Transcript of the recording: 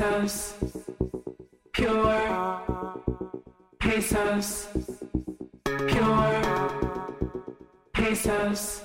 pesos, pure pesos, pure pesos,